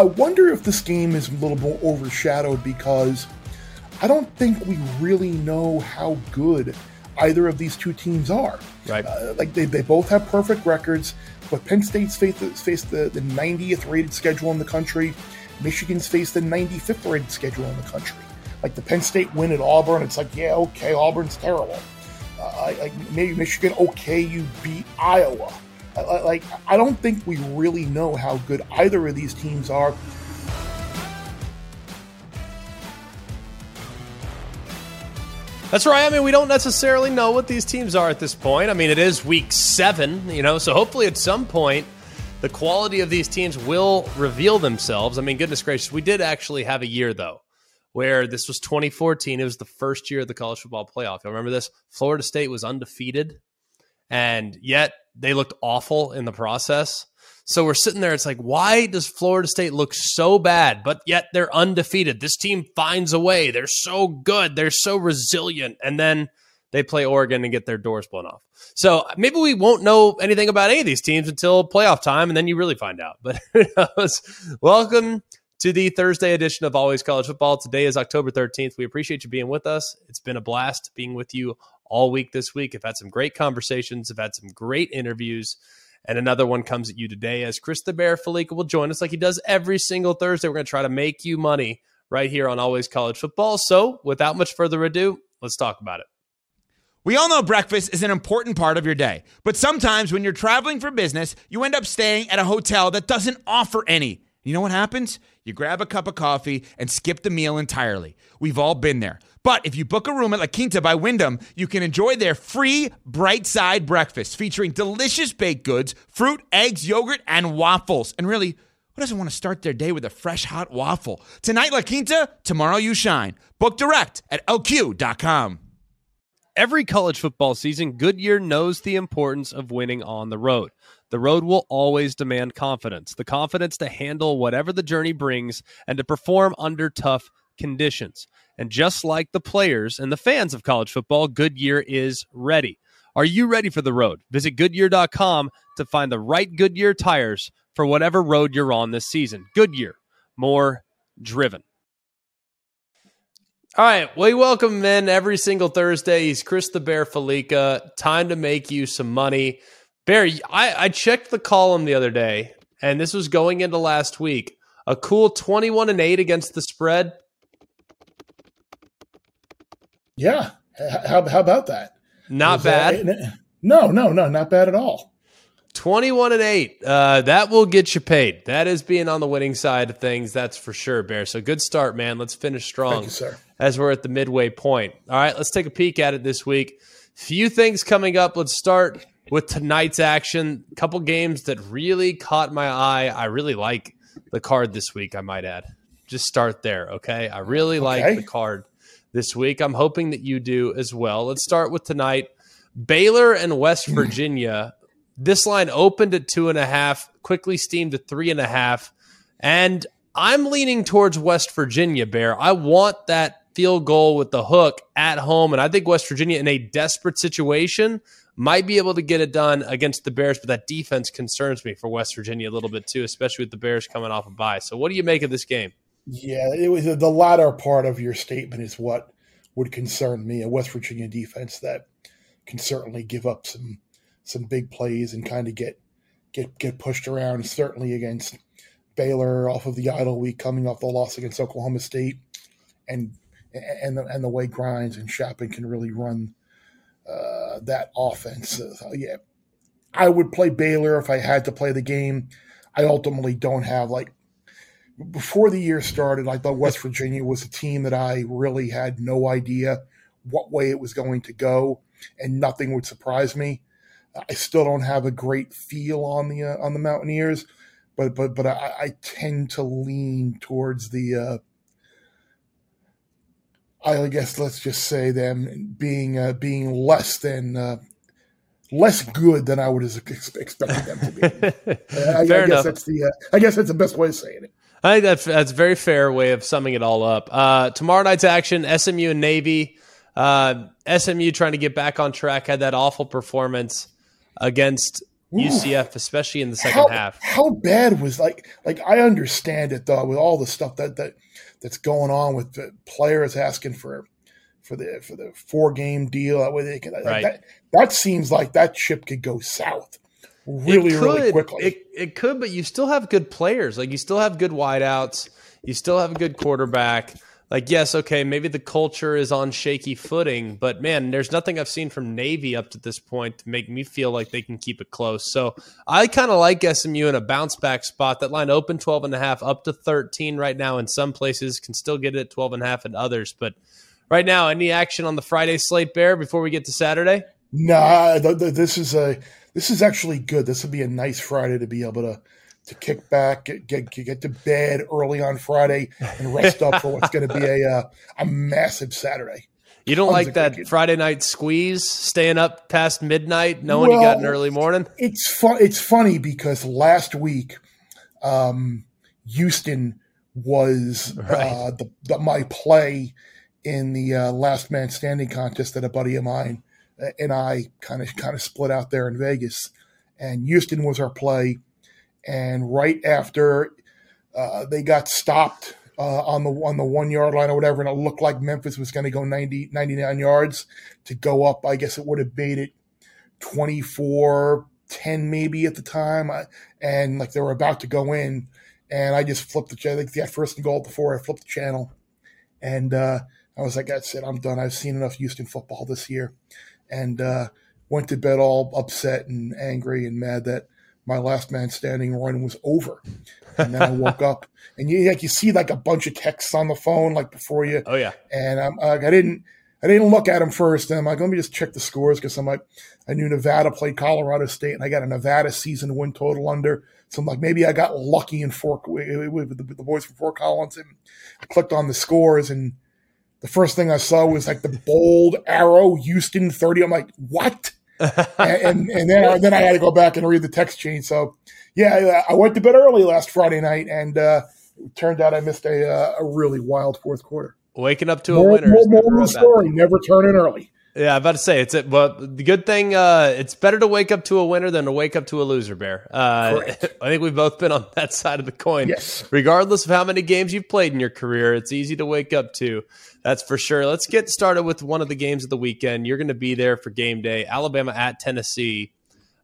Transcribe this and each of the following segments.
I wonder if this game is a little more overshadowed because I don't think we really know how good either of these two teams are. Right. Uh, like they, they both have perfect records, but Penn State's faced, faced the, the 90th rated schedule in the country. Michigan's faced the 95th rated schedule in the country. Like the Penn State win at Auburn, it's like, yeah, okay, Auburn's terrible. Uh, like maybe Michigan, okay, you beat Iowa. Uh, like I don't think we really know how good either of these teams are. That's right. I mean, we don't necessarily know what these teams are at this point. I mean, it is week seven, you know, so hopefully at some point the quality of these teams will reveal themselves. I mean, goodness gracious, we did actually have a year, though, where this was 2014. It was the first year of the college football playoff. You remember this? Florida State was undefeated, and yet they looked awful in the process. So we're sitting there. It's like, why does Florida State look so bad, but yet they're undefeated? This team finds a way. They're so good. They're so resilient. And then they play Oregon and get their doors blown off. So maybe we won't know anything about any of these teams until playoff time, and then you really find out. But who knows? Welcome to the Thursday edition of Always College Football. Today is October 13th. We appreciate you being with us. It's been a blast being with you all week this week. I've had some great conversations, I've had some great interviews. And another one comes at you today as Chris the Bear Fallica will join us like he does every single Thursday. We're going to try to make you money right here on Always College Football. So, without much further ado, let's talk about it. We all know breakfast is an important part of your day, but sometimes when you're traveling for business, you end up staying at a hotel that doesn't offer any. You know what happens? You grab a cup of coffee and skip the meal entirely. We've all been there. But if you book a room at La Quinta by Wyndham, you can enjoy their free bright side breakfast featuring delicious baked goods, fruit, eggs, yogurt, and waffles. And really, who doesn't want to start their day with a fresh hot waffle? Tonight, La Quinta, tomorrow, you shine. Book direct at lq.com. Every college football season, Goodyear knows the importance of winning on the road. The road will always demand confidence the confidence to handle whatever the journey brings and to perform under tough conditions. And just like the players and the fans of college football, Goodyear is ready. Are you ready for the road? Visit Goodyear.com to find the right Goodyear tires for whatever road you're on this season. Goodyear, more driven. All right, we welcome in every single Thursday. He's Chris the Bear Fallica. Time to make you some money. Bear, I, I checked the column the other day, and this was going into last week. A cool 21 and 8 against the spread. Yeah. How, how about that? Not bad. that- no, no, no, not bad at all. 21 and 8. Uh, that will get you paid. That is being on the winning side of things. That's for sure, Bear. So good start, man. Let's finish strong Thank you, sir. as we're at the midway point. All right, let's take a peek at it this week. Few things coming up. Let's start with tonight's action. A couple games that really caught my eye. I really like the card this week, I might add. Just start there, okay? I really like the card this week. I'm hoping that you do as well. Let's start with tonight. Baylor and West Virginia. This line opened at two and a half, quickly steamed to three and a half. And I'm leaning towards West Virginia, Bear. I want that field goal with the hook at home. And I think West Virginia, in a desperate situation, might be able to get it done against the Bears. But that defense concerns me for West Virginia a little bit too, especially with the Bears coming off a bye. So, what do you make of this game? Yeah, it was the latter part of your statement is what would concern me. A West Virginia defense that can certainly give up some some big plays and kind of get get get pushed around. Certainly against Baylor off of the idle week, coming off the loss against Oklahoma State, and and the, and the way Grimes and Shapen can really run uh, that offense. So, yeah, I would play Baylor if I had to play the game. I ultimately don't have like before the year started, I thought West Virginia was a team that I really had no idea what way it was going to go, and nothing would surprise me. I still don't have a great feel on the uh, on the Mountaineers, but but but I, I tend to lean towards the. Uh, I guess let's just say them being uh, being less than uh, less good than I would have expected them to be. I, I guess enough. that's the uh, I guess that's the best way of saying it. I think that's that's a very fair way of summing it all up. Uh, tomorrow night's action: SMU and Navy. Uh, SMU trying to get back on track had that awful performance against UCF, especially in the second how, half. How bad was like like I understand it though with all the stuff that that that's going on with the players asking for for the for the four game deal that way they can right. that that seems like that ship could go south really could, really quickly. It, it could, but you still have good players. Like you still have good wideouts. You still have a good quarterback like yes okay maybe the culture is on shaky footing but man there's nothing i've seen from navy up to this point to make me feel like they can keep it close so i kind of like smu in a bounce back spot that line open 12 and a half up to 13 right now in some places can still get it at 12 and a half in others but right now any action on the friday slate bear before we get to saturday nah this is a this is actually good this would be a nice friday to be able to to kick back, get, get, get to bed early on Friday, and rest up for what's going to be a uh, a massive Saturday. You don't Tons like that Friday night squeeze, staying up past midnight, knowing well, you got an early morning. It's fun. It's funny because last week, um, Houston was uh, right. uh, the, the, my play in the uh, last man standing contest that a buddy of mine and I kind of kind of split out there in Vegas, and Houston was our play and right after uh, they got stopped uh, on the on the one yard line or whatever, and it looked like Memphis was going to go 90, 99 yards to go up. I guess it would have made it 24 10 maybe at the time. I, and like they were about to go in, and I just flipped the channel. Like they got first and goal four. I flipped the channel, and uh, I was like, that's it. I'm done. I've seen enough Houston football this year. And uh, went to bed all upset and angry and mad that my last man standing run was over. And then I woke up and you like you see like a bunch of texts on the phone like before you. Oh yeah. And I'm like I didn't I didn't look at them first. And I'm like, let me just check the scores because I'm like, I knew Nevada played Colorado State and I got a Nevada season win total under. So I'm like, maybe I got lucky in Fort with the, the boys from Fort Collins and I clicked on the scores and the first thing I saw was like the bold arrow Houston 30. I'm like, what? and, and then I, then I had to go back and read the text chain. So yeah, I went to bed early last Friday night, and uh, it turned out I missed a uh, a really wild fourth quarter. Waking up to a more, winner. More, more story. Never turn in early. Yeah, I'm about to say it's it. But the good thing, uh, it's better to wake up to a winner than to wake up to a loser. Bear. Uh, I think we've both been on that side of the coin. Yes. Regardless of how many games you've played in your career, it's easy to wake up to. That's for sure. Let's get started with one of the games of the weekend. You're going to be there for game day. Alabama at Tennessee.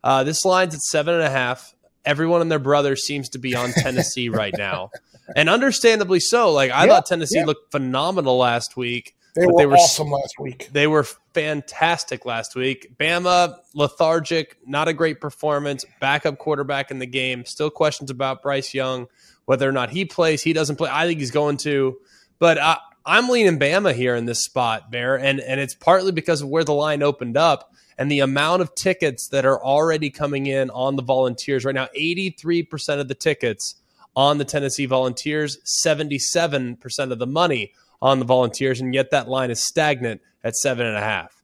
Uh, this line's at seven and a half. Everyone and their brother seems to be on Tennessee right now, and understandably so. Like I thought Tennessee looked phenomenal last week. They were, they were awesome last week. They were fantastic last week. Bama lethargic, not a great performance. Backup quarterback in the game. Still questions about Bryce Young, whether or not he plays. He doesn't play. I think he's going to, but I, I'm leaning Bama here in this spot, Bear, and and it's partly because of where the line opened up and the amount of tickets that are already coming in on the Volunteers right now. 83% of the tickets on the Tennessee Volunteers, 77% of the money on the Volunteers, and yet that line is stagnant at seven and a half.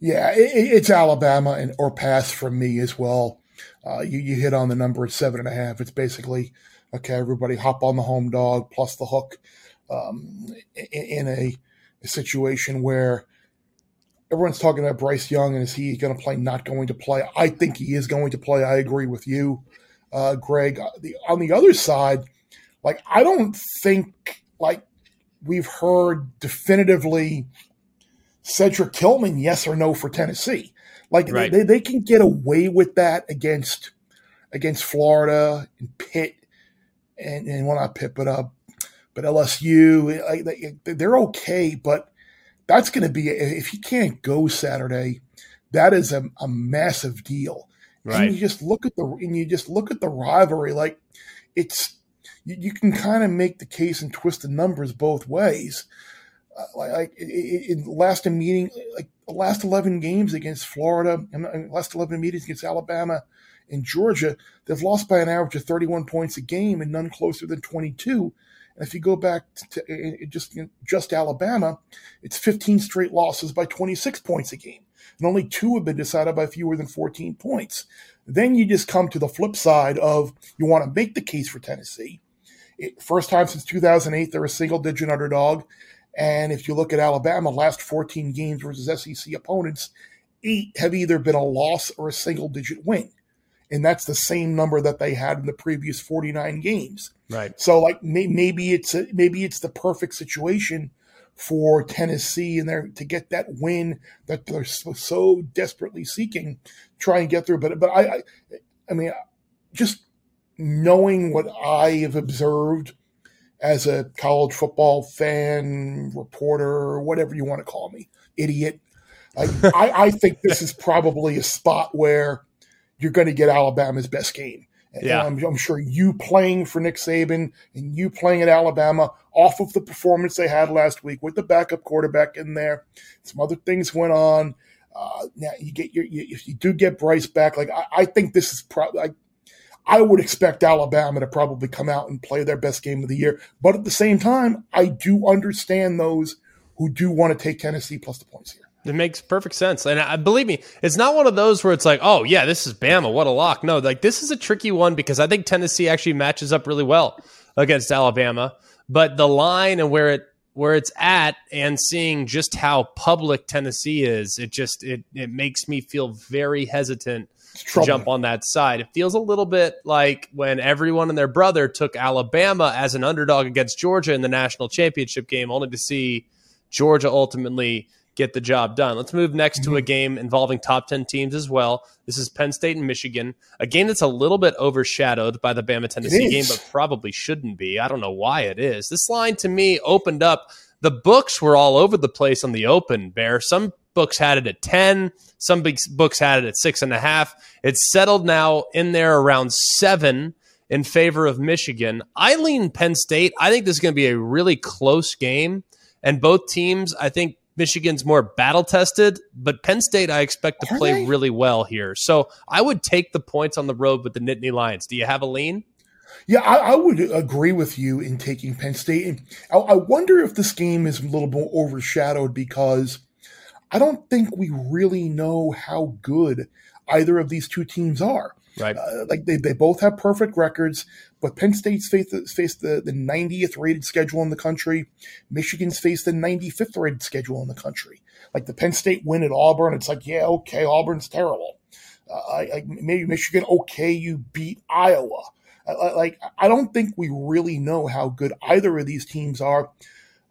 Yeah, it, it's Alabama and or pass from me as well. Uh, you, you hit on the number at seven and a half. It's basically okay. Everybody hop on the home dog plus the hook um, in a, a, situation where everyone's talking about Bryce Young and is he going to play? Not going to play? I think he is going to play. I agree with you, uh, Greg. The, on the other side, like I don't think like we've heard definitively Cedric Tillman, yes or no for Tennessee. Like right. they, they can get away with that against against Florida and Pitt and, and well not Pitt, but uh, but LSU. They're okay, but that's going to be if he can't go Saturday, that is a, a massive deal. Right. And you just look at the and you just look at the rivalry. Like it's you, you can kind of make the case and twist the numbers both ways. Uh, like in last meeting, like last eleven games against Florida, and last eleven meetings against Alabama and Georgia, they've lost by an average of thirty-one points a game and none closer than twenty-two. And if you go back to just just Alabama, it's 15 straight losses by 26 points a game, and only two have been decided by fewer than 14 points. Then you just come to the flip side of you want to make the case for Tennessee. First time since 2008, they're a single digit underdog. And if you look at Alabama, last 14 games versus SEC opponents, eight have either been a loss or a single digit win. and that's the same number that they had in the previous 49 games. Right. So like may, maybe it's a, maybe it's the perfect situation for Tennessee and there to get that win that they're so, so, desperately seeking, try and get through. But but I, I, I mean, just knowing what I have observed as a college football fan, reporter, whatever you want to call me, idiot. I, I, I think this is probably a spot where you're going to get Alabama's best game. Yeah. I'm, I'm, sure you playing for Nick Saban and you playing at Alabama off of the performance they had last week with the backup quarterback in there. Some other things went on. Uh, now you get your, you, if you do get Bryce back, like I, I think this is probably, I, I would expect Alabama to probably come out and play their best game of the year. But at the same time, I do understand those who do want to take Tennessee plus the points here. It makes perfect sense. And I believe me, it's not one of those where it's like, oh, yeah, this is Bama. What a lock. No, like this is a tricky one because I think Tennessee actually matches up really well against Alabama. But the line and where it where it's at and seeing just how public Tennessee is, it just it it makes me feel very hesitant to jump on that side. It feels a little bit like when everyone and their brother took Alabama as an underdog against Georgia in the national championship game, only to see Georgia ultimately get the job done. Let's move next mm-hmm. to a mm-hmm. game involving top 10 teams as well. This is Penn State and Michigan, a game that's a little bit overshadowed by the Bama Tennessee game, but probably shouldn't be. I don't know why it is. This line to me opened up. The books were all over the place on the open, Bear. Some books had it at 10, some books had it at six and a half. It's settled now in there around seven in favor of Michigan. I lean Penn State. I think this is going to be a really close game. And both teams, I think, Michigan's more battle tested, but Penn State I expect to Are play they? really well here. So I would take the points on the road with the Nittany Lions. Do you have a lean? Yeah, I, I would agree with you in taking Penn State. I, I wonder if this game is a little more overshadowed because I don't think we really know how good either of these two teams are. Right. Uh, like they, they both have perfect records, but Penn State's faced, faced the, the 90th rated schedule in the country. Michigan's faced the 95th rated schedule in the country. Like the Penn State win at Auburn, it's like, yeah, okay, Auburn's terrible. Uh, I, maybe Michigan, okay, you beat Iowa. Like, I don't think we really know how good either of these teams are.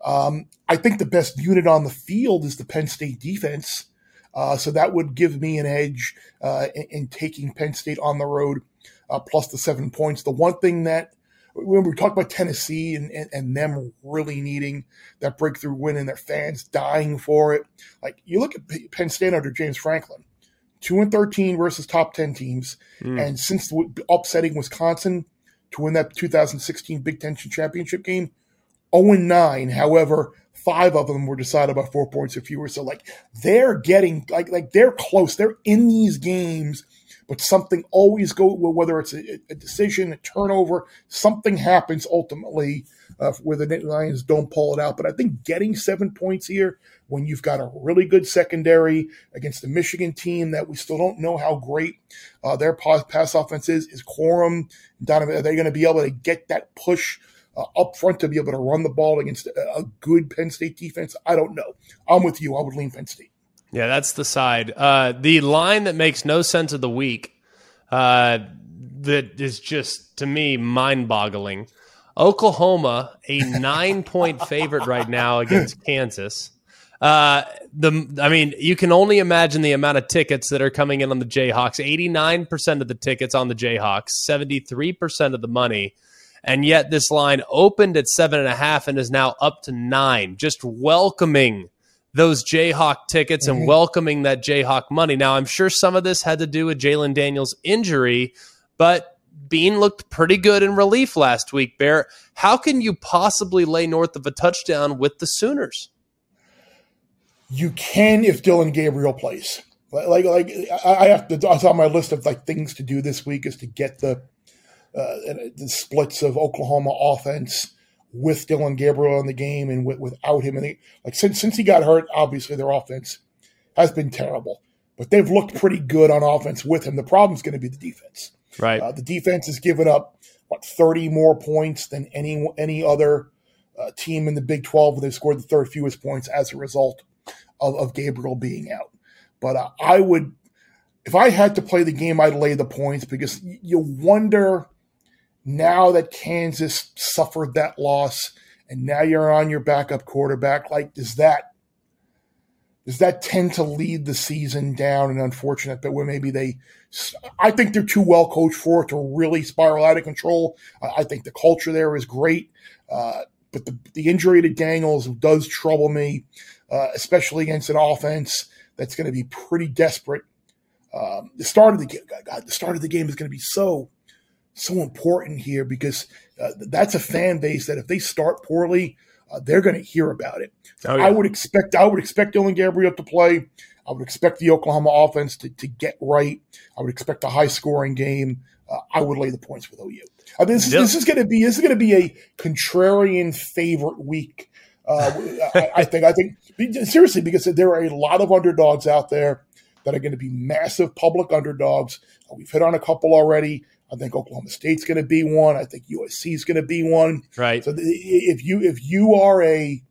Um, I think the best unit on the field is the Penn State defense. Uh, so that would give me an edge uh, in, in, taking Penn State on the road uh, plus the seven points. The one thing that when we talk about Tennessee and, and, and, them really needing that breakthrough win and their fans dying for it, like you look at Penn State under James Franklin, two and thirteen versus top ten teams, mm. and since upsetting Wisconsin to win that 2016 Big Ten championship game, 0 and 9. However, five of them were decided by four points or fewer. So like they're getting like like they're close. They're in these games, but something always go whether it's a, a decision, a turnover, something happens ultimately uh, where the Lions don't pull it out. But I think getting seven points here when you've got a really good secondary against the Michigan team that we still don't know how great uh, their pass, pass offense is, is Corum, Donovan, are they going to be able to get that push? Uh, up front to be able to run the ball against a, good Penn State defense? I don't know. I'm with you. I would lean Penn State. Yeah, that's the side. Uh, the line that makes no sense of the week uh, that is just, to me, mind boggling. Oklahoma, a nine point favorite right now against Kansas. Uh, the I mean, you can only imagine the amount of tickets that are coming in on the Jayhawks. Eighty nine percent of the tickets on the Jayhawks, seventy three percent of the money and yet this line opened at seven and a half and is now up to nine. Just welcoming those Jayhawk tickets and welcoming that Jayhawk money. Now, I'm sure some of this had to do with Jalon Daniels' injury, but Bean looked pretty good in relief last week. Bear, how can you possibly lay north of a touchdown with the Sooners? You can if Dillon Gabriel plays. Like, like I have to. It's on my list of like things to do this week is to get the uh, the splits of Oklahoma offense with Dillon Gabriel in the game and with, without him. And they, like since since he got hurt, obviously their offense has been terrible, but they've looked pretty good on offense with him. The problem is going to be the defense. Right. Uh, the defense has given up what thirty more points than any any other uh, team in the Big Twelve. They've scored the third fewest points as a result of, of Gabriel being out. But uh, I would if I had to play the game, I'd lay the points because you wonder now that Kansas suffered that loss and now you're on your backup quarterback. Like, does that does that tend to lead the season down and unfortunate bit where maybe they I think they're too well coached for it to really spiral out of control. I think the culture there is great. Uh, but the, the injury to Daniels does trouble me, uh, especially against an offense that's going to be pretty desperate. Um, the start of the game, God, the start of the game is going to be so so important here because uh, that's a fan base that if they start poorly, uh, they're going to hear about it. Oh, yeah. I would expect I would expect Dillon Gabriel to play. I would expect the Oklahoma offense to, to get right. I would expect a high scoring game. Uh, I would lay the points with OU. Uh, this, is, this is going to be this is going to be a contrarian favorite week. Uh, I, I, think I think seriously because there are a lot of underdogs out there that are going to be massive public underdogs. Uh, we've hit on a couple already. I think Oklahoma State's going to be one. I think USC is going to be one. Right. So if you if you are a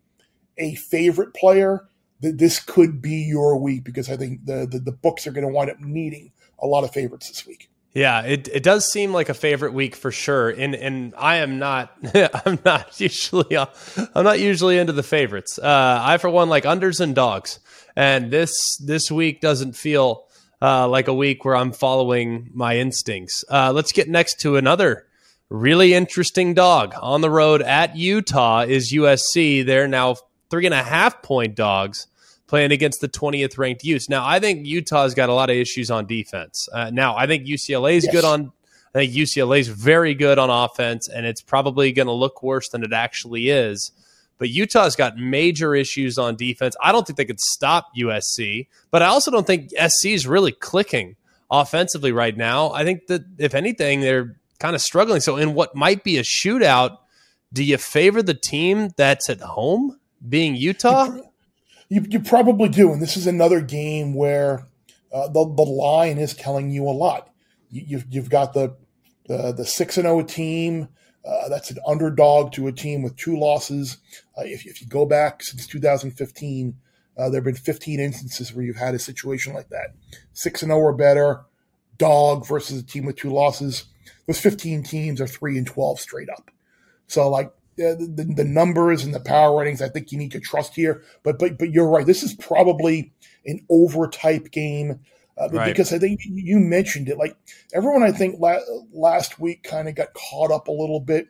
a favorite player, this could be your week because I think the the, the books are going to wind up needing a lot of favorites this week. Yeah, it, it does seem like a favorite week for sure, and and I am not I'm not usually uh, I'm not usually into the favorites. Uh, I for one like unders and dogs, and this this week doesn't feel uh, like a week where I'm following my instincts. Uh, let's get next to another really interesting dog on the road at Utah is USC. They're now three and a half point dogs playing against the 20th ranked Utes. Now, I think Utah's got a lot of issues on defense. Uh, now, I think UCLA is yes. good on. I think UCLA is very good on offense, and it's probably going to look worse than it actually is. But Utah's got major issues on defense. I don't think they could stop USC, but I also don't think SC is really clicking offensively right now. I think that if anything, they're kind of struggling. So, in what might be a shootout, do you favor the team that's at home, being Utah? You, you probably do. And this is another game where uh, the, the line is telling you a lot. You, you've, you've got the, the, the 6 and 0 team uh, that's an underdog to a team with two losses. Uh, if, if, you go back since 2015, uh, there have been 15 instances where you've had a situation like that. 6 and 0 or better, dog versus a team with two losses. Those 15 teams are 3 and 12 straight up. So, like, the, the, the numbers and the power ratings, I think you need to trust here. But, but, but you're right. This is probably an over type game uh, right. Because I think you mentioned it. Like everyone, I think la- last week kind of got caught up a little bit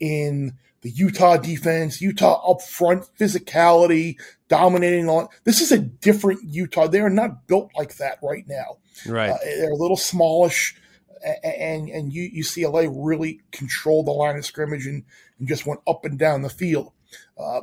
in the Utah defense, Utah up front, physicality, dominating on. This is a different Utah. They are not built like that right now. Right. Uh, they're a little smallish, and and UCLA really controlled the line of scrimmage and, and just went up and down the field. Uh,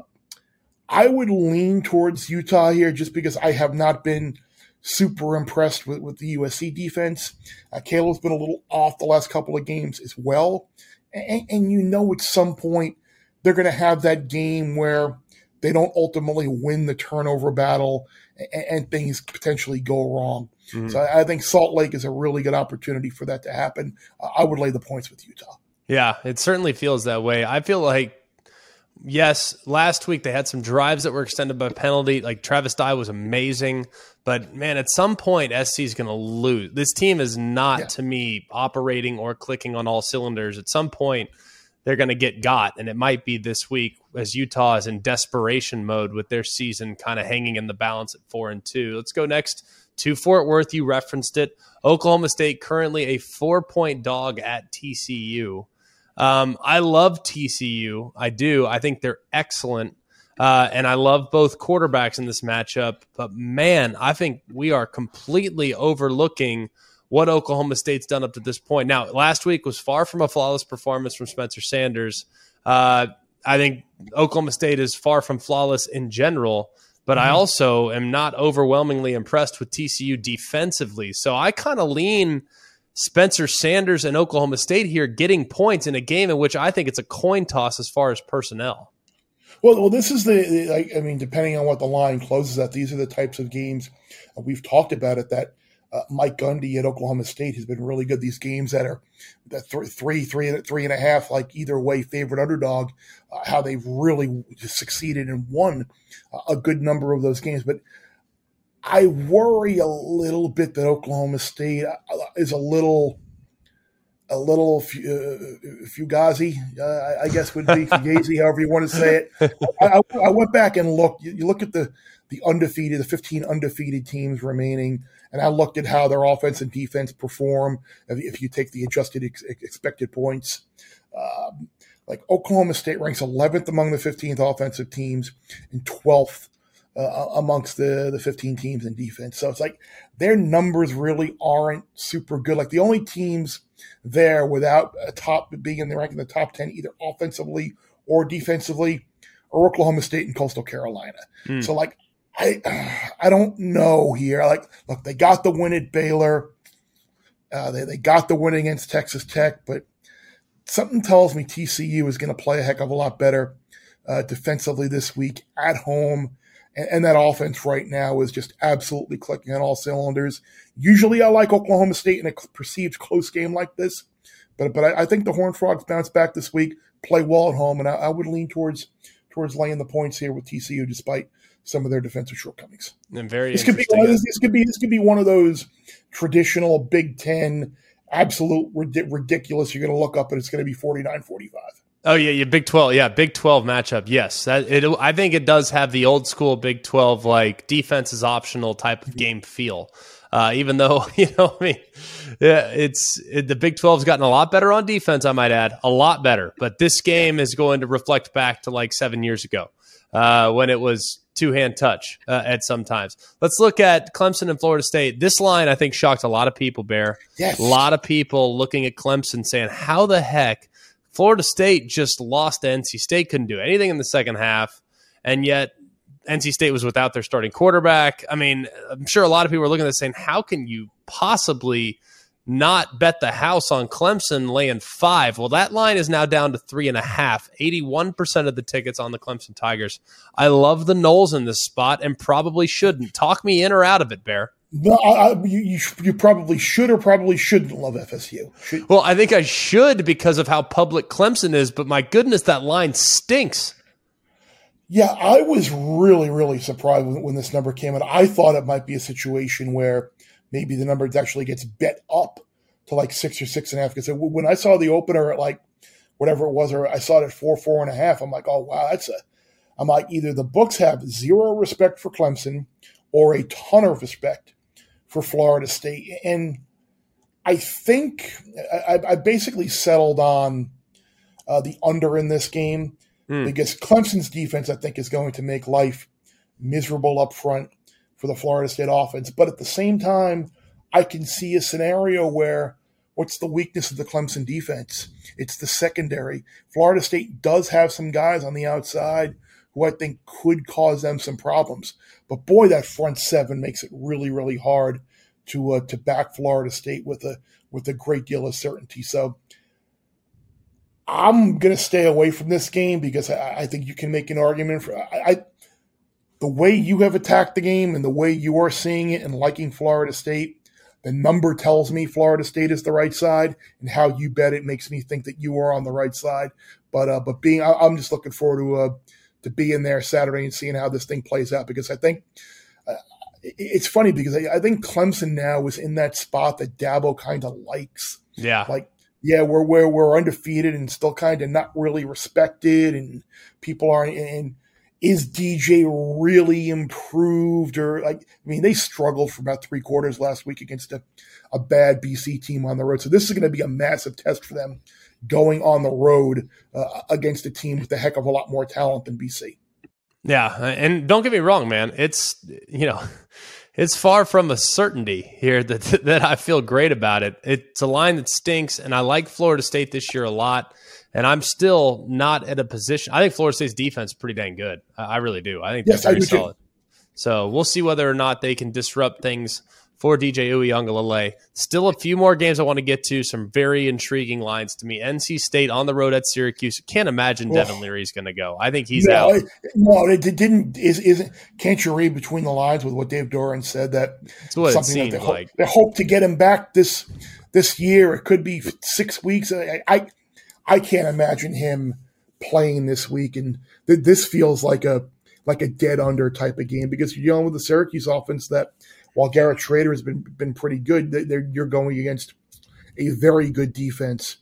I would lean towards Utah here just because I have not been super impressed with, with the USC defense. Uh, Caleb's been a little off the last couple of games as well. And, and you know, at some point, they're going to have that game where they don't ultimately win the turnover battle and, and things potentially go wrong. Mm-hmm. So I, I, think Salt Lake is a really good opportunity for that to happen. Uh, I would lay the points with Utah. Yeah, it certainly feels that way. I feel like yes, last week they had some drives that were extended by penalty. Like Travis Dye was amazing, but man, at some point SC is going to lose. This team is not yeah. to me operating or clicking on all cylinders. At some point, they're going to get got, and it might be this week as Utah is in desperation mode with their season kind of hanging in the balance at four and two. Let's go next to Fort Worth. You referenced it. Oklahoma State currently a four point dog at TCU. Um, I love TCU. I do. I think they're excellent. Uh, and I love both quarterbacks in this matchup. But man, I think we are completely overlooking what Oklahoma State's done up to this point. Now, last week was far from a flawless performance from Spencer Sanders. Uh, I think Oklahoma State is far from flawless in general, but mm-hmm. I also am not overwhelmingly impressed with TCU defensively. So I kind of lean Spencer Sanders and Oklahoma State here getting points in a game in which I think it's a coin toss as far as personnel. Well, well, this is the. I mean, depending on what the line closes at, these are the types of games uh, we've talked about it. That uh, Mike Gundy at Oklahoma State has been really good. These games that are that th- three, three, three and a half, like either way, favorite underdog. Uh, how they've really succeeded and won uh, a good number of those games. But I worry a little bit that Oklahoma State uh, is a little, a little uh, fugazi, uh, I guess would be fugazi, however you want to say it. I, I, went back and looked. You, look at the the undefeated, the 15 undefeated teams remaining, and I looked at how their offense and defense perform if, if you take the adjusted ex- expected points. Um, like Oklahoma State ranks 11th among the 15th offensive teams and 12th uh, amongst the, the 15 teams in defense. So it's like their numbers really aren't super good. Like the only teams there without a top being in the rank in the top 10, either offensively or defensively, are Oklahoma State and Coastal Carolina. Mm. So like I I don't know here. Like look, they got the win at Baylor. Uh, they, they got the win against Texas Tech, but something tells me TCU is going to play a heck of a lot better uh, defensively this week at home. And, and, that offense right now is just absolutely clicking on all cylinders. Usually I like Oklahoma State in a perceived close game like this, but but I, I think the Horned Frogs bounce back this week, play well at home, and I, I would lean towards towards laying the points here with TCU despite some of their defensive shortcomings. And very this could be this, this could be this could be one of those traditional Big Ten absolute ridiculous. You're going to look up and it's going to be 49 45. Oh yeah, yeah, Big Twelve, yeah, Big Twelve matchup. Yes, that it. I think it does have the old school Big Twelve like defense is optional type of game feel. Uh, even though you know, I mean, yeah, it's it, the Big 12's gotten a lot better on defense. I might add, a lot better. But this game is going to reflect back to like seven years ago uh, when it was two hand touch uh, at some times. Let's look at Clemson and Florida State. This line, I think, shocked a lot of people, Bear. Yes. A lot of people looking at Clemson saying, how the heck Florida State just lost to NC State, couldn't do anything in the second half, and yet NC State was without their starting quarterback. I mean, I'm sure a lot of people are looking at this saying, how can you possibly not bet the house on Clemson laying five. Well, that line is now down to three and a half. 81% of the tickets on the Clemson Tigers. I love the Noles in this spot and probably shouldn't. Talk me in or out of it, Bear. No, I, you, you, you probably should or probably shouldn't love FSU. Should. Well, I think I should because of how public Clemson is, but my goodness, that line stinks. Yeah, I was really, really surprised when, when this number came out. I thought it might be a situation where maybe the number actually gets bet up to like six or six and a half. Because when I saw the opener at like whatever it was, or I saw it at four, four and a half, I'm like, oh wow, that's a. I'm like, either the books have zero respect for Clemson or a ton of respect for Florida State, and I think I, I basically settled on uh, the under in this game mm. because Clemson's defense, I think, is going to make life miserable up front for the Florida State offense. But at the same time, I can see a scenario where what's the weakness of the Clemson defense? It's the secondary. Florida State does have some guys on the outside who I think could cause them some problems. But boy, that front seven makes it really, really hard to uh, to back Florida State with a with a great deal of certainty. So I'm going to stay away from this game because I, I, think you can make an argument for I, I the way you have attacked the game and the way you are seeing it and liking Florida State, the number tells me Florida State is the right side, and how you bet it makes me think that you are on the right side. But uh, but being, I, am just looking forward to uh, to be in there Saturday and seeing how this thing plays out because I think uh, it's funny because I, I, think Clemson now is in that spot that Dabo kind of likes. Yeah, like yeah, we're we're we're undefeated and still kind of not really respected, and people aren't and is DJ really improved or like I mean they struggled for about three quarters last week against a, a bad BC team on the road. So this is going to be a massive test for them going on the road uh, against a team with a heck of a lot more talent than BC. Yeah, and don't get me wrong, man. It's you know, it's far from a certainty here that that I feel great about it. It's a line that stinks, and I like Florida State this year a lot. And I'm still not at a position. I think Florida State's defense is pretty dang good. I, I really do. I think yes, they're very solid. Too. So we'll see whether or not they can disrupt things for DJ Uiagalelei. Still a few more games I want to get to. Some very intriguing lines to me. NC State on the road at Syracuse. Can't imagine Devin oh. Leary's going to go. I think he's no, out. no, it didn't. Is isn't? Can't you read between the lines with what Dave Doeren said that something it that they, like. hope, they hope to get him back this this year. It could be six weeks. I, I I can't imagine him playing this week. And th- this feels like a like a dead under type of game because you're dealing with the Syracuse offense that, while Garrett Shrader has been been pretty good, you're going against a very good defense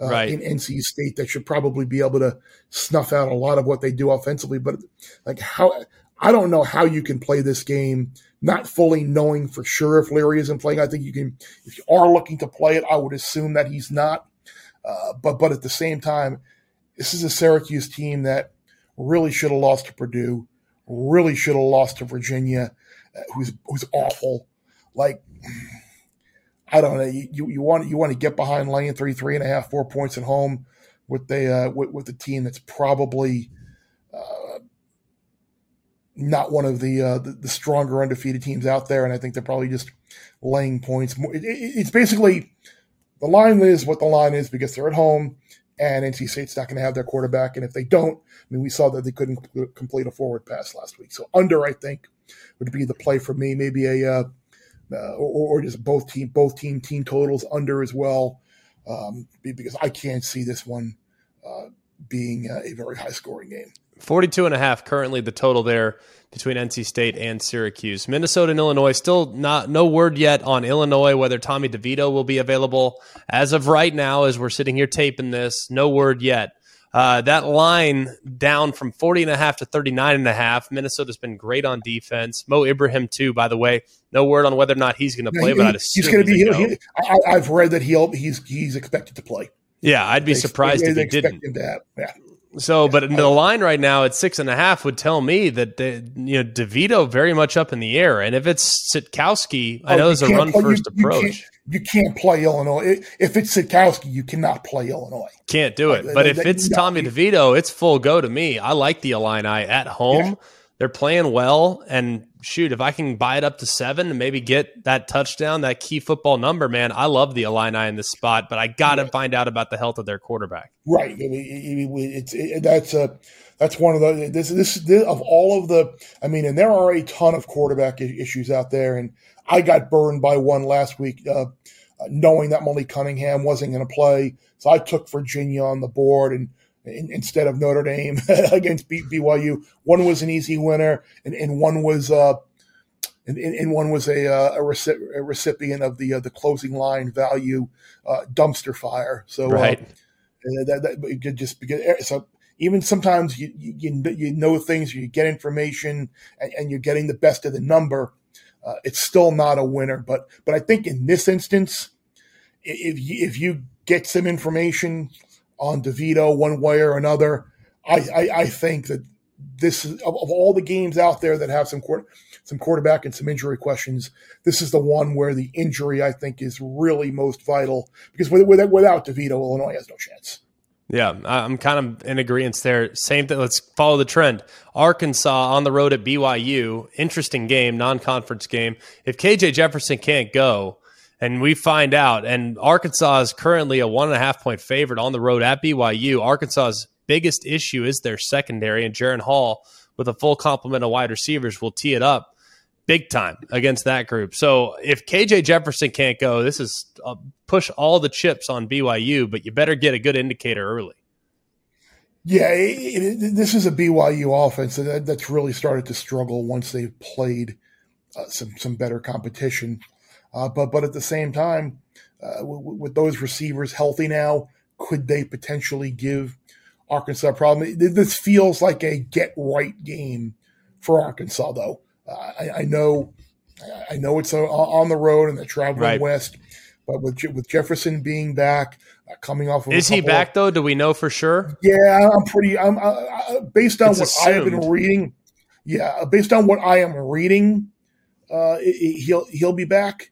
uh, right. in NC State that should probably be able to snuff out a lot of what they do offensively. But like how I don't know how you can play this game not fully knowing for sure if Leary isn't playing. I think you can if you are looking to play it. I would assume that he's not. Uh, but but at the same time, this is a Syracuse team that really should have lost to Purdue, really should have lost to Virginia, who's who's awful. Like I don't know. You, you want you want to get behind laying three, three and a half, four points at home with the uh, with, with the team that's probably uh, not one of the, uh, the, the stronger undefeated teams out there, and I think they're probably just laying points. It, it, it's basically the line is what the line is because they're at home, and NC State's not going to have their quarterback, and if they don't, I mean, we saw that they couldn't complete a forward pass last week. So under, I think, would be the play for me. Maybe a uh, uh, or, or, just both team both team team totals under as well, um, because I can't see this one uh, being a very high scoring game. 42 and a half currently the total there between NC State and Syracuse. Minnesota and Illinois still not no word yet on Illinois whether Tommy DeVito will be available as of right now as we're sitting here taping this. No word yet. Uh, that line down from 40 and a half to 39 and a half. Minnesota's been great on defense. Mo Ibrahim too, by the way. No word on whether or not he's going to play, but I'd he's going to be. He, I, have read that he'll he's he's expected to play. Yeah, I'd be they, surprised they, they if he didn't. Yeah. So, but the line right now at six and a half would tell me that the, you know DeVito very much up in the air, and if it's Sitkowski, I oh, know there's a run first you, approach. You you can't, play Illinois if it's Sitkowski. You cannot play Illinois. Can't do it. But if it's Tommy DeVito, it's full go to me. I like the Illini at home. Yeah. They're playing well, and shoot, if I can buy it up to seven and maybe get that touchdown, that key football number, man, I love the Illini in this spot, but I got to find out about the health of their quarterback. Right. it's it, that's a that's one of the this, this this of all of the. I mean, and there are a ton of quarterback issues out there, and I got burned by one last week, uh, knowing that Malik Cunningham wasn't going to play, so I took Virginia on the board and in, instead of Notre Dame against BYU. One was an easy winner, and, and one was uh, and, and one was a, uh, a, reci- a recipient of the uh, the closing line value uh, dumpster fire. So uh, right, that, that just because so even sometimes you, you you know things, you get information, and, and you're getting the best of the number. Uh, it's still not a winner, but but I think in this instance, if you, if you get some information on DeVito one way or another. I, I, I think that this is of, of, all the games out there that have some court, some quarterback and some injury questions. This is the one where the injury I think is really most vital because with, with, without DeVito, Illinois has no chance. Yeah, I'm kind of in agreement there. Same thing. Let's follow the trend. Arkansas on the road at BYU. Interesting game, non-conference game. If KJ Jefferson can't go, and we find out. And Arkansas is currently a one and a half point favorite on the road at BYU. Arkansas's biggest issue is their secondary, and Jaren Hall, with a full complement of wide receivers, will tee it up big time against that group. So if KJ Jefferson can't go, this is uh, push all the chips on BYU, but you better get a good indicator early. Yeah, it, it, this is a BYU offense that, that's really started to struggle once they've played uh, some some better competition. Uh, but but at the same time, uh, w- with those receivers healthy now, could they potentially give Arkansas a problem? This feels like a get right game for Arkansas, though. Uh, I, I, know, I know it's a, on the road and they're traveling right. west, but with with Jefferson being back, uh, coming off of is he back of, though? Do we know for sure? Yeah, I'm pretty. I'm uh, based on it's what assumed. I've been reading. Yeah, based on what I am reading, uh, he'll he'll be back.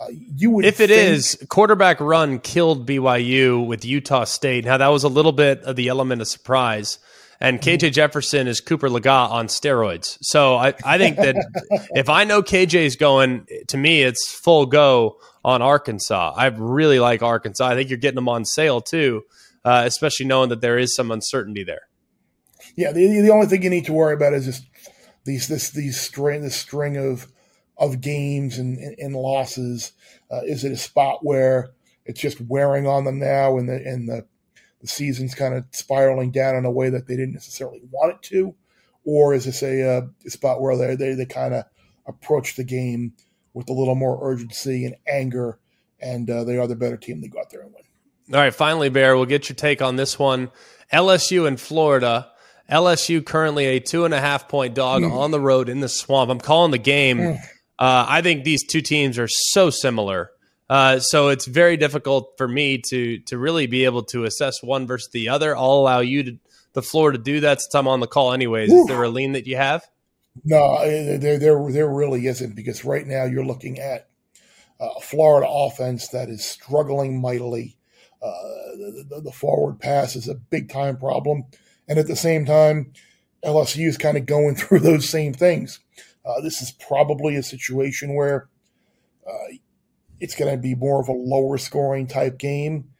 Uh, you would if it is quarterback run killed BYU with Utah State. Now that was a little bit of the element of surprise. And KJ. Jefferson is Cooper Legas on steroids. So I, I think that if I know KJ is going, to me, it's full go on Arkansas. I really like Arkansas. I think you're getting them on sale too, uh, especially knowing that there is some uncertainty there. Yeah, the, the only thing you need to worry about is just these this these string this string of of games and, and losses? Uh, is it a spot where it's just wearing on them now and the and the, the season's kind of spiraling down in a way that they didn't necessarily want it to? or is this a, uh, a spot where they they, they kind of approach the game with a little more urgency and anger, and uh, they are the better team. They go out there and win. All right, finally, Bear, we'll get your take on this one. LSU in Florida. LSU currently a two and a half point dog mm. on the road in the swamp. I'm calling the game. Mm. Uh, I think these two teams are so similar. Uh, so it's very difficult for me to to really be able to assess one versus the other. I'll allow you to the floor to do that since I'm on the call anyways. Is there a lean that you have? No, there there there really isn't because right now you're looking at a Florida offense that is struggling mightily. Uh, the, the, the, forward pass is a big time problem, and at the same time, LSU is kind of going through those same things. Uh, this is probably a situation where uh, it's going to be more of a lower scoring type game.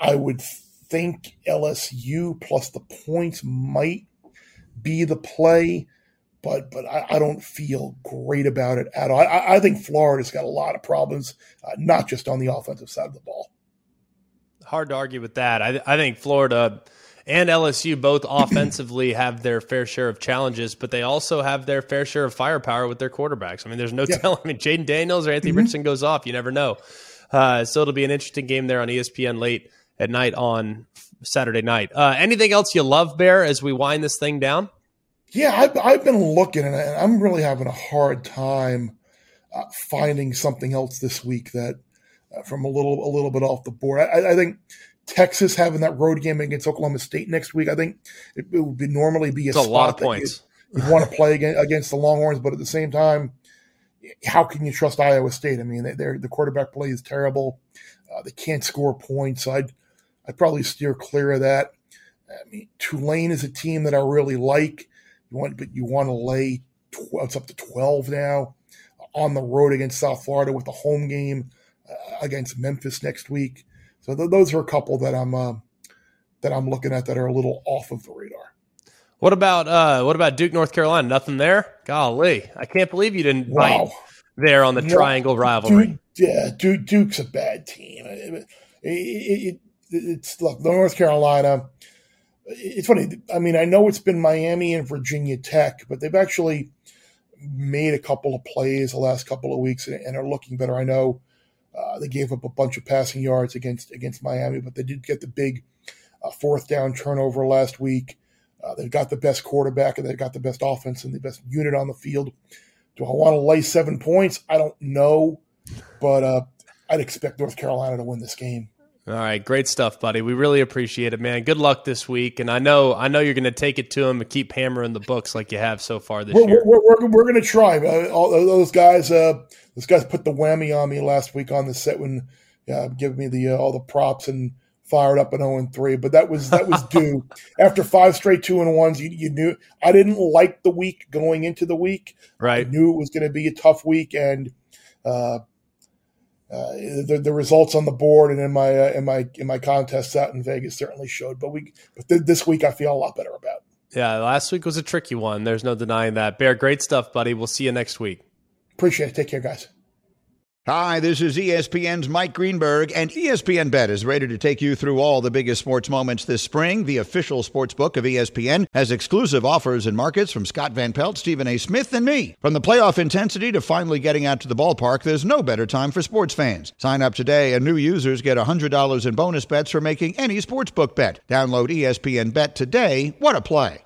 I would think LSU plus the points might be the play, but but I, I don't feel great about it at all. I, I, think Florida's got a lot of problems, uh, not just on the offensive side of the ball. Hard to argue with that. I, I think Florida and LSU both offensively have their fair share of challenges, but they also have their fair share of firepower with their quarterbacks. I mean, there's no yeah. telling. I mean, Jayden Daniels or Anthony mm-hmm. Richardson goes off. You never know. Uh, so it'll be an interesting game there on ESPN late at night on Saturday night. Uh, anything else you love, Bear, as we wind this thing down? Yeah, I've, I've been looking, and I'm really having a hard time uh, finding something else this week that uh, from a little a little bit off the board. I, I think Texas having that road game against Oklahoma State next week, I think it, it would be normally be a, a lot of points. You, want to play against the Longhorns, but at the same time, how can you trust Iowa State? I mean, the quarterback play is terrible. Uh, they can't score points. So I'd I'd probably steer clear of that. I mean, Tulane is a team that I really like. You want, but you want to lay. It's up to twelve now on the road against South Florida with a home game uh, against Memphis next week. So th- those are a couple that I'm uh, that I'm looking at that are a little off of the radar. What about uh, what about Duke, North Carolina? Nothing there. Golly, I can't believe you didn't wow. bite there on the no, triangle rivalry. Duke, yeah, Duke, Duke's a bad team. It, it, it, it's look North Carolina. It's funny. I mean, I know it's been Miami and Virginia Tech, but they've actually made a couple of plays the last couple of weeks and are looking better. I know uh, they gave up a bunch of passing yards against against Miami, but they did get the big uh, fourth down turnover last week. Uh, they've got the best quarterback and they've got the best offense and the best unit on the field. Do I want to lay seven points? I don't know, but uh, I'd expect North Carolina to win this game. All right, great stuff, buddy. We really appreciate it, man. Good luck this week, and I know I know you're going to take it to them and keep hammering the books like you have so far this we're, year. We're, we're, we're going to try. All those guys, uh, those guys put the whammy on me last week on the set when uh, giving me the uh, all the props and fired up an 0 and 3. But that was that was due after five straight two and ones. You, you knew I didn't like the week going into the week. Right, I knew it was going to be a tough week and. Uh, uh, the, the results on the board and in my uh, in my in my contests out in Vegas certainly showed. But we but th- this week I feel a lot better about. Yeah, last week was a tricky one. There's no denying that. Bear, great stuff, buddy. We'll see you next week. Appreciate it. Take care, guys. Hi, this is ESPN's Mike Greenberg, and ESPN Bet is ready to take you through all the biggest sports moments this spring. The official sports book of ESPN has exclusive offers and markets from Scott Van Pelt, Stephen A. Smith, and me. From the playoff intensity to finally getting out to the ballpark, there's no better time for sports fans. Sign up today, and new users get $100 in bonus bets for making any sports book bet. Download ESPN Bet today. What a play!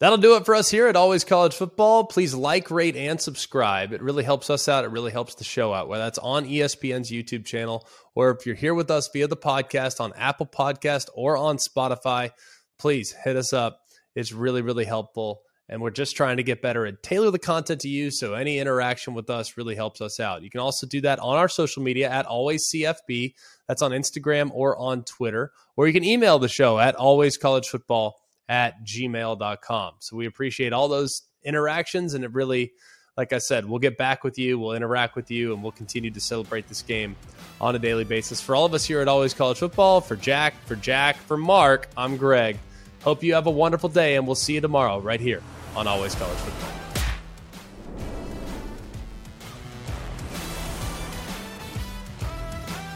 That'll do it for us here at Always College Football. Please like, rate, and subscribe. It really helps us out. It really helps the show out, whether that's on ESPN's YouTube channel or if you're here with us via the podcast on Apple Podcast or on Spotify, please hit us up. It's really, really helpful and we're just trying to get better and tailor the content to you so any interaction with us really helps us out you can also do that on our social media at always cfb that's on instagram or on twitter or you can email the show at alwayscollegefootball at gmail.com so we appreciate all those interactions and it really like i said we'll get back with you we'll interact with you and we'll continue to celebrate this game on a daily basis. For all of us here at always college football for jack for jack for mark i'm greg. Hope you have a wonderful day, and we'll see you tomorrow right here on Always College Football.